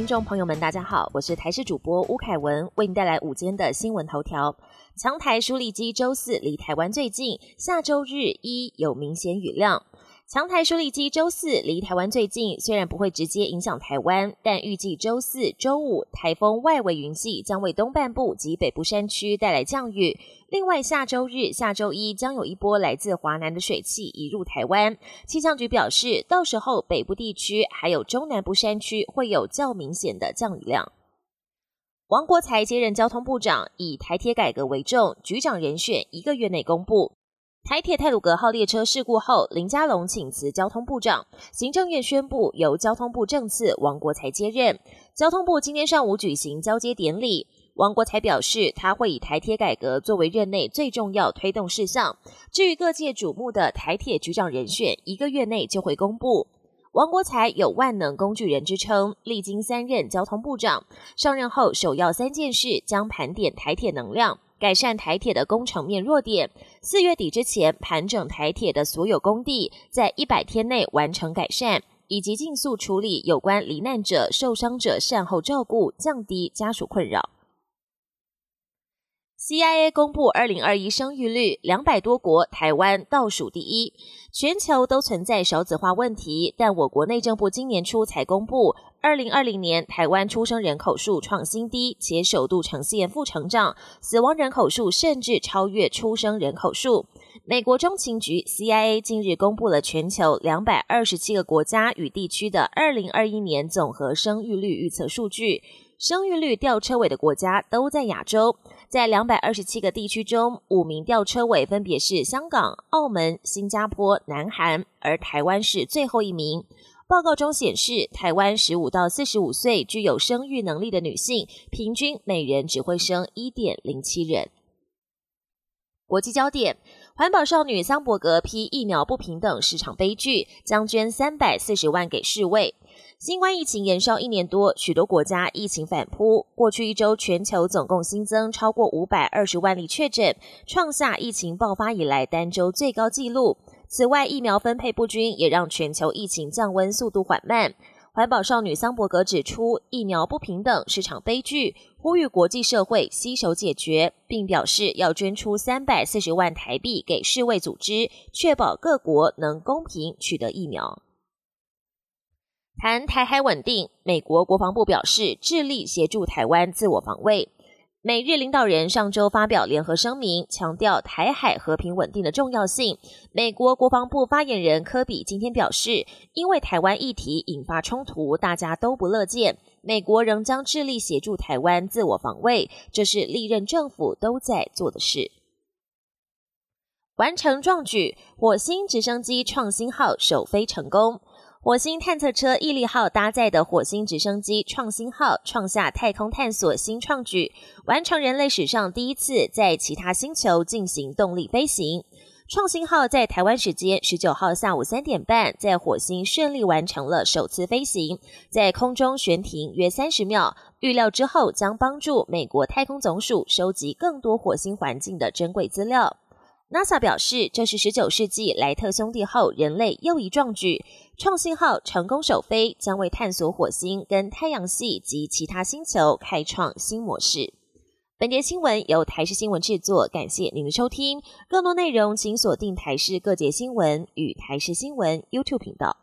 听众朋友们，大家好，我是台视主播吴凯文，为您带来午间的新闻头条。强台梳理机周四离台湾最近，下周日一有明显雨量。强台梳理机周四离台湾最近，虽然不会直接影响台湾，但预计周四、周五台风外围云系将为东半部及北部山区带来降雨。另外，下周日、下周一将有一波来自华南的水汽移入台湾。气象局表示，到时候北部地区还有中南部山区会有较明显的降雨量。王国才接任交通部长，以台铁改革为重，局长人选一个月内公布。台铁泰鲁格号列车事故后，林佳龙请辞交通部长，行政院宣布由交通部政次王国才接任。交通部今天上午举行交接典礼，王国才表示，他会以台铁改革作为任内最重要推动事项。至于各界瞩目的台铁局长人选，一个月内就会公布。王国才有万能工具人之称，历经三任交通部长，上任后首要三件事将盘点台铁能量。改善台铁的工程面弱点，四月底之前盘整台铁的所有工地，在一百天内完成改善，以及尽速处理有关罹难者、受伤者善后照顾，降低家属困扰。CIA 公布二零二一生育率，两百多国，台湾倒数第一。全球都存在少子化问题，但我国内政部今年初才公布，二零二零年台湾出生人口数创新低，且首度呈现负成长，死亡人口数甚至超越出生人口数。美国中情局 CIA 近日公布了全球两百二十七个国家与地区的二零二一年总和生育率预测数据。生育率吊车尾的国家都在亚洲，在两百二十七个地区中，五名吊车尾分别是香港、澳门、新加坡、南韩，而台湾是最后一名。报告中显示，台湾十五到四十五岁具有生育能力的女性，平均每人只会生一点零七人。国际焦点：环保少女桑伯格批疫苗不平等市场悲剧，将捐三百四十万给世卫。新冠疫情延烧一年多，许多国家疫情反扑。过去一周，全球总共新增超过五百二十万例确诊，创下疫情爆发以来单周最高纪录。此外，疫苗分配不均也让全球疫情降温速度缓慢。环保少女桑伯格指出，疫苗不平等是场悲剧，呼吁国际社会携手解决，并表示要捐出三百四十万台币给世卫组织，确保各国能公平取得疫苗。谈台海稳定，美国国防部表示致力协助台湾自我防卫。美日领导人上周发表联合声明，强调台海和平稳定的重要性。美国国防部发言人科比今天表示，因为台湾议题引发冲突，大家都不乐见。美国仍将致力协助台湾自我防卫，这是历任政府都在做的事。完成壮举，火星直升机创新号首飞成功。火星探测车毅力号搭载的火星直升机创新号创下太空探索新创举，完成人类史上第一次在其他星球进行动力飞行。创新号在台湾时间十九号下午三点半，在火星顺利完成了首次飞行，在空中悬停约三十秒，预料之后将帮助美国太空总署收集更多火星环境的珍贵资料。NASA 表示，这是十九世纪莱特兄弟后人类又一壮举。创新号成功首飞，将为探索火星跟太阳系及其他星球开创新模式。本节新闻由台视新闻制作，感谢您的收听。更多内容请锁定台视各节新闻与台视新闻 YouTube 频道。